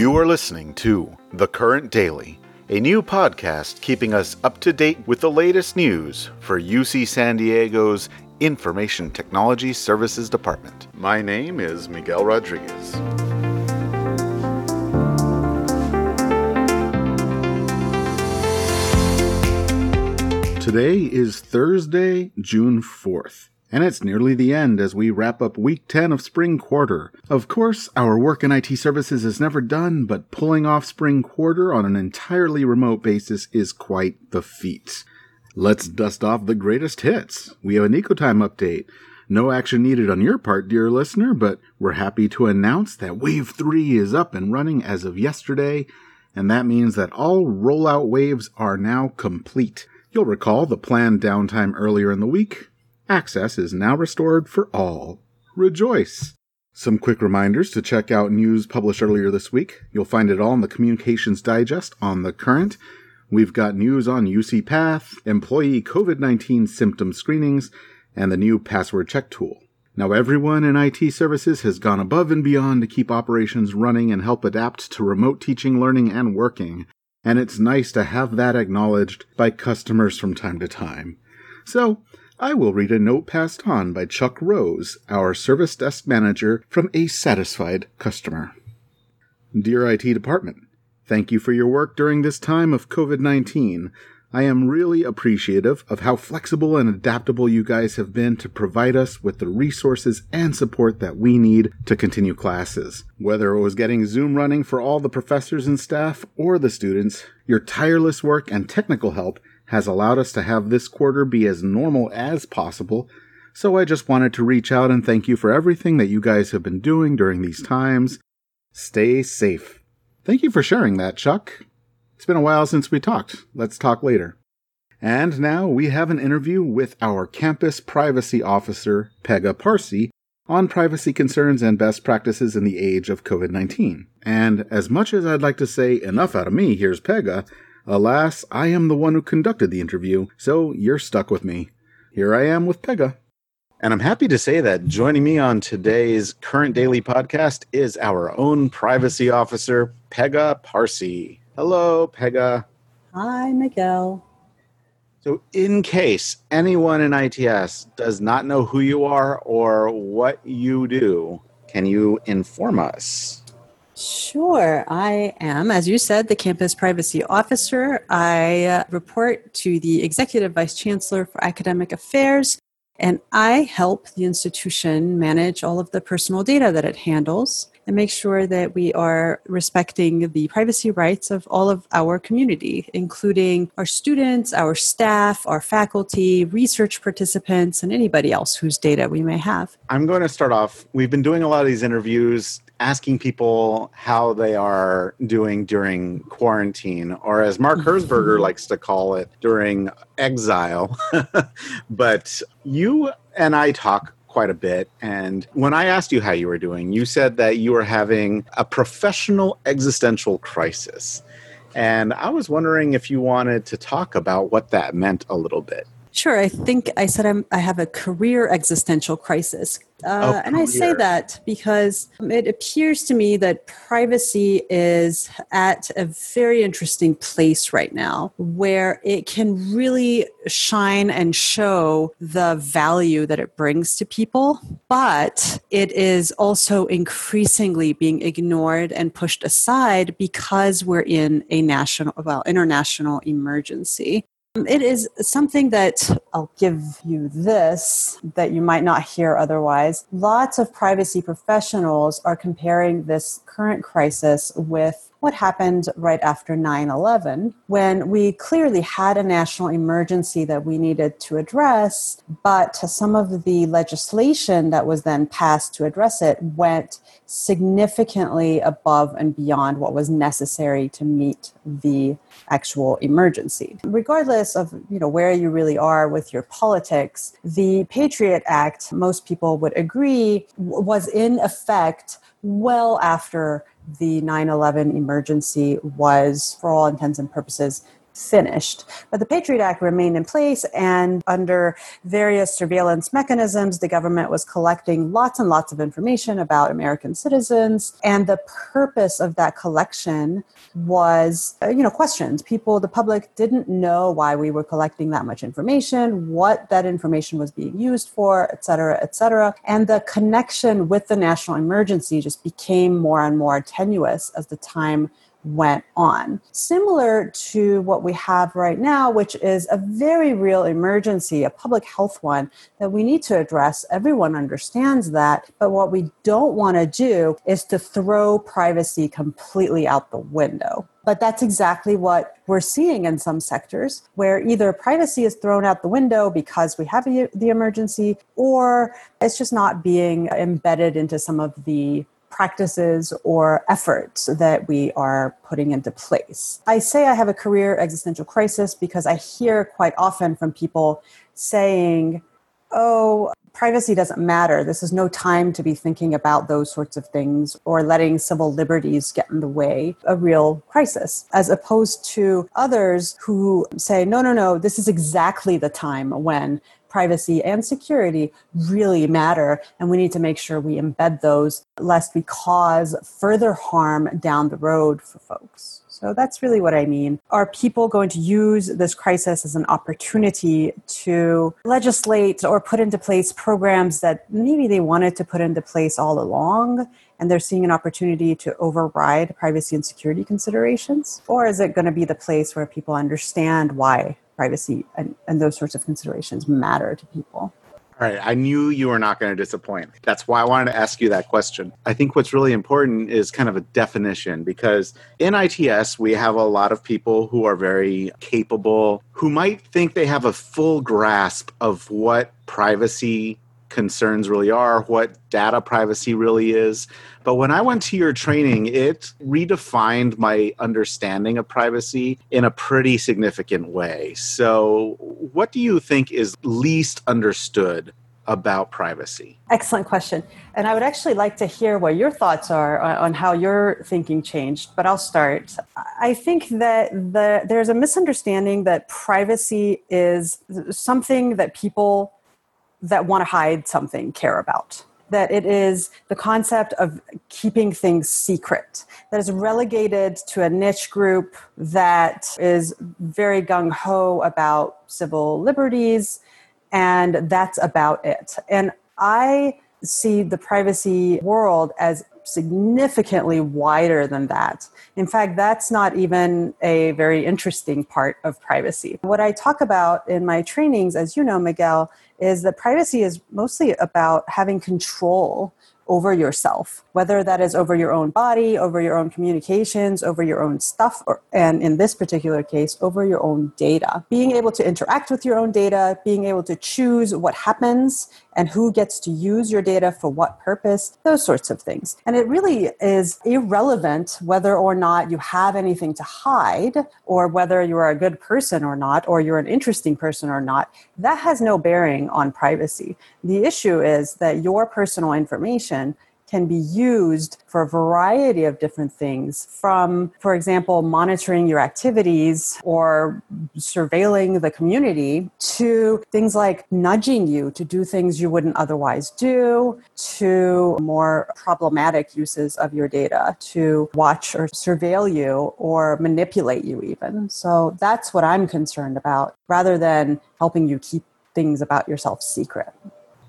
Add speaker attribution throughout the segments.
Speaker 1: You are listening to The Current Daily, a new podcast keeping us up to date with the latest news for UC San Diego's Information Technology Services Department. My name is Miguel Rodriguez. Today is Thursday, June 4th and it's nearly the end as we wrap up week 10 of spring quarter. Of course, our work in IT services is never done, but pulling off spring quarter on an entirely remote basis is quite the feat. Let's dust off the greatest hits. We have an EcoTime update. No action needed on your part, dear listener, but we're happy to announce that Wave 3 is up and running as of yesterday, and that means that all rollout waves are now complete. You'll recall the planned downtime earlier in the week, Access is now restored for all. Rejoice! Some quick reminders to check out news published earlier this week. You'll find it all in the Communications Digest on the current. We've got news on UC Path, employee COVID 19 symptom screenings, and the new password check tool. Now, everyone in IT services has gone above and beyond to keep operations running and help adapt to remote teaching, learning, and working. And it's nice to have that acknowledged by customers from time to time. So, I will read a note passed on by Chuck Rose, our service desk manager, from a satisfied customer. Dear IT Department, thank you for your work during this time of COVID 19. I am really appreciative of how flexible and adaptable you guys have been to provide us with the resources and support that we need to continue classes. Whether it was getting Zoom running for all the professors and staff or the students, your tireless work and technical help has allowed us to have this quarter be as normal as possible, so I just wanted to reach out and thank you for everything that you guys have been doing during these times. Stay safe. Thank you for sharing that, Chuck. It's been a while since we talked. Let's talk later. And now we have an interview with our campus privacy officer, Pegah Parsi, on privacy concerns and best practices in the age of COVID 19. And as much as I'd like to say enough out of me, here's Pegah, Alas, I am the one who conducted the interview, so you're stuck with me. Here I am with Pegah. And I'm happy to say that joining me on today's current daily podcast is our own privacy officer, Pegah Parsi. Hello, Pegah.
Speaker 2: Hi, Miguel.
Speaker 1: So, in case anyone in ITS does not know who you are or what you do, can you inform us?
Speaker 2: Sure, I am. As you said, the campus privacy officer. I uh, report to the executive vice chancellor for academic affairs, and I help the institution manage all of the personal data that it handles and make sure that we are respecting the privacy rights of all of our community, including our students, our staff, our faculty, research participants, and anybody else whose data we may have.
Speaker 1: I'm going to start off. We've been doing a lot of these interviews asking people how they are doing during quarantine, or as Mark mm-hmm. Herzberger likes to call it, during exile. but you and I talk quite a bit. And when I asked you how you were doing, you said that you were having a professional existential crisis. And I was wondering if you wanted to talk about what that meant a little bit.
Speaker 2: Sure. I think I said I'm, I have a career existential crisis. Uh, oh, and I say that because it appears to me that privacy is at a very interesting place right now where it can really shine and show the value that it brings to people, but it is also increasingly being ignored and pushed aside because we're in a national, well, international emergency. It is something that I'll give you this that you might not hear otherwise. Lots of privacy professionals are comparing this current crisis with what happened right after 9 11, when we clearly had a national emergency that we needed to address, but some of the legislation that was then passed to address it went significantly above and beyond what was necessary to meet the actual emergency. Regardless of you know where you really are with your politics, the Patriot Act, most people would agree, was in effect well after the 9 11 emergency was, for all intents and purposes, finished. But the Patriot Act remained in place, and under various surveillance mechanisms, the government was collecting lots and lots of information about American citizens. And the purpose of that collection was, you know, questions. People, the public didn't know why we were collecting that much information, what that information was being used for, et cetera, et cetera. And the connection with the national emergency just became more and more tenuous as the time went on. Similar to what we have right now, which is a very real emergency, a public health one that we need to address. Everyone understands that. But what we don't want to do is to throw privacy completely out the window. But that's exactly what we're seeing in some sectors where either privacy is thrown out the window because we have the emergency or it's just not being embedded into some of the practices or efforts that we are putting into place. I say I have a career existential crisis because I hear quite often from people saying, oh, privacy doesn't matter. This is no time to be thinking about those sorts of things or letting civil liberties get in the way. A real crisis, as opposed to others who say, no, no, no, this is exactly the time when privacy and security really matter. And we need to make sure we embed those lest we cause further harm down the road for folks. So that's really what I mean. Are people going to use this crisis as an opportunity to legislate or put into place programs that maybe they wanted to put into place all along? and they're seeing an opportunity to override privacy and security considerations? Or is it going to be the place where people understand why privacy and, and those sorts of considerations matter to people.
Speaker 1: All right. I knew you were not going to disappoint. That's why I wanted to ask you that question. I think what's really important is kind of a definition because in ITS, we have a lot of people who are very capable, who might think they have a full grasp of what privacy concerns really are, what data privacy really is. But when I went to your training, it redefined my understanding of privacy in a pretty significant way. So, what do you think is least understood about privacy?
Speaker 2: Excellent question. And I would actually like to hear what your thoughts are on, how your thinking changed, but I'll start. I think that the, there's a misunderstanding that privacy is something that people that want to hide something care about. That it is the concept of keeping things secret, that is relegated to a niche group that is very gung ho about civil liberties, and that's about it. And I see the privacy world as significantly wider than that. In fact, that's not even a very interesting part of privacy. What I talk about in my trainings, as you know, Miguel, is that privacy is mostly about having control over yourself, whether that is over your own body, over your own communications, over your own stuff, or, and in this particular case, over your own data. Being able to interact with your own data, being able to choose what happens and who gets to use your data for what purpose, those sorts of things. And it really is irrelevant whether or not you have anything to hide or whether you're a good person or not, or you're an interesting person or not. That has no bearing on privacy. The issue is that your personal information can be used for a variety of different things from, for example, monitoring your activities or surveilling the community to things like nudging you to do things you wouldn't otherwise do to more problematic uses of your data to watch or surveil you or manipulate you even. So that's what I'm concerned about rather than helping you keep things about yourself secret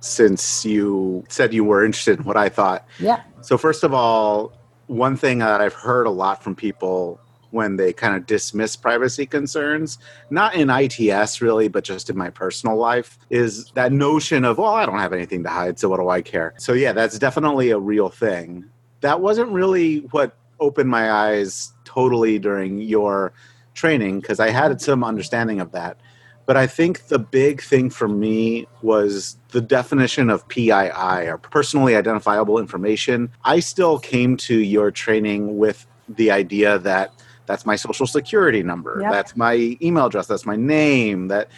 Speaker 1: since you said you were interested in what I thought.
Speaker 2: Yeah.
Speaker 1: So, first of all, one thing that I've heard a lot from people when they kind of dismiss privacy concerns, not in ITS really, but just in my personal life, is that notion of, well, I don't have anything to hide, so what do I care? So, yeah, that's definitely a real thing. That wasn't really what opened my eyes totally during your training because I had some understanding of that. But I think the big thing for me was the definition of PII, or personally identifiable information. I still came to your training with the idea that that's my social security number, yep. that's my email address, that's my name, that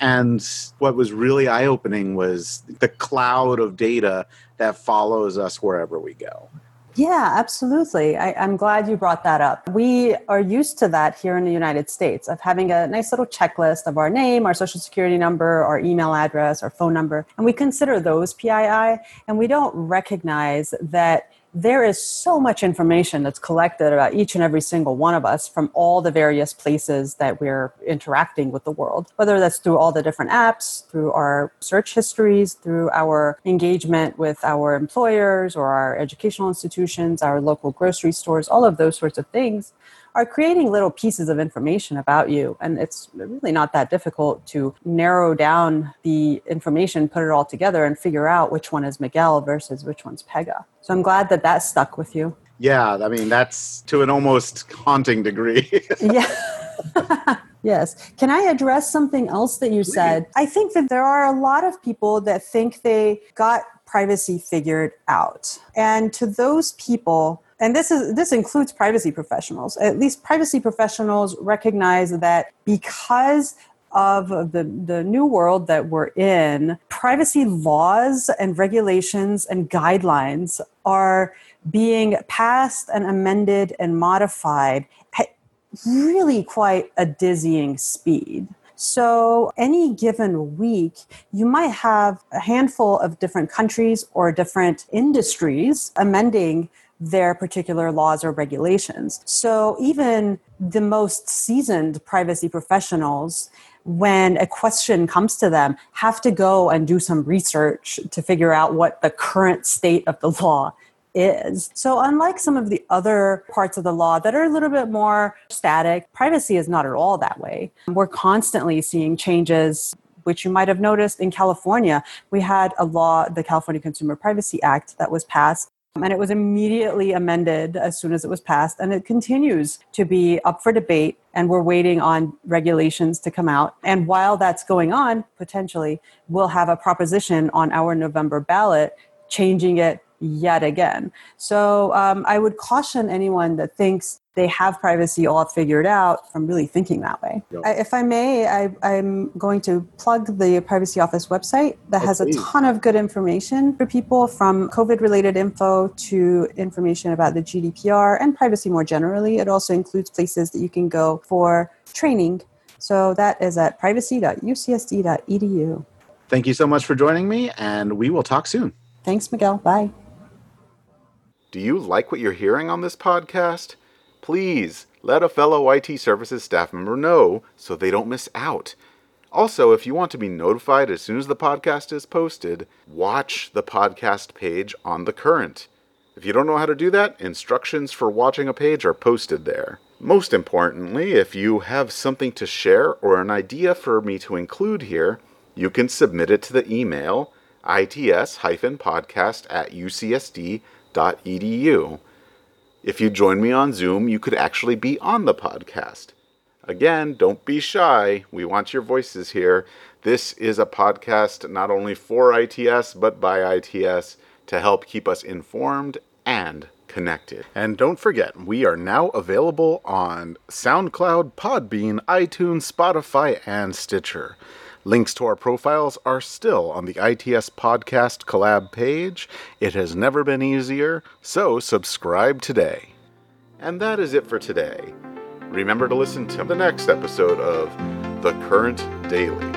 Speaker 1: and what was really eye opening was the cloud of data that follows us wherever we go.
Speaker 2: Yeah, absolutely. I, am glad you brought that up. We are used to that here in the United States of having a nice little checklist of our name, our social security number, our email address, our phone number, and we consider those PII, and we don't recognize that there is so much information that's collected about each and every single one of us from all the various places that we're interacting with the world, whether that's through all the different apps, through our search histories, through our engagement with our employers or our educational institutions, our local grocery stores, all of those sorts of things are creating little pieces of information about you. And it's really not that difficult to narrow down the information, put it all together, and figure out which one is Miguel versus which one's Pegah. So I'm glad that that stuck with you.
Speaker 1: Yeah, I mean, that's to an almost haunting degree.
Speaker 2: yeah. Yes. Can I address something else that you said? I think that there are a lot of people that think they got privacy figured out. And to those people, and this is this includes privacy professionals. At least privacy professionals recognize that because of the, the new world that we're in privacy laws and regulations and guidelines are being passed and amended and modified at really quite a dizzying speed. So, any given week, you might have a handful of different countries or different industries amending their particular laws or regulations. So even the most seasoned privacy professionals, when a question comes to them, have to go and do some research to figure out what the current state of the law is. So, unlike some of the other parts of the law that are a little bit more static, privacy is not at all that way. We're constantly seeing changes which you might have noticed in California. We had a law, the California Consumer Privacy Act, that was passed and it was immediately amended as soon as it was passed. And it continues to be up for debate. And we're waiting on regulations to come out. And while that's going on, potentially, we'll have a proposition on our November ballot changing it yet again. So um, I would caution anyone that thinks they have privacy all figured out from really thinking that way. Yep. I, if I may, I, am going to plug the Privacy Office website that oh, has a ton of good information for people from COVID related info to information about the GDPR and privacy more generally. It also includes places that you can go for training. So that is at privacy.ucsd.edu.
Speaker 1: Thank you so much for joining me, and we will talk soon.
Speaker 2: Thanks, Miguel. Bye.
Speaker 1: Do you like what you're hearing on this podcast? Please let a fellow IT services staff member know so they don't miss out. Also, if you want to be notified as soon as the podcast is posted, watch the podcast page on The Current. If you don't know how to do that, instructions for watching a page are posted there. Most importantly, if you have something to share or an idea for me to include here, you can submit it to the email its-podcast at ucsd.com edu. If you join me on Zoom, you could actually be on the podcast. Again, don't be shy. We want your voices here. This is a podcast not only for ITS, but by ITS to help keep us informed and connected. And don't forget, we are now available on SoundCloud, Podbean, iTunes, Spotify, and Stitcher. Links to our profiles are still on the ITS Podcast collab page. It has never been easier, so subscribe today. And that is it for today. Remember to listen to the next episode of The Current Daily.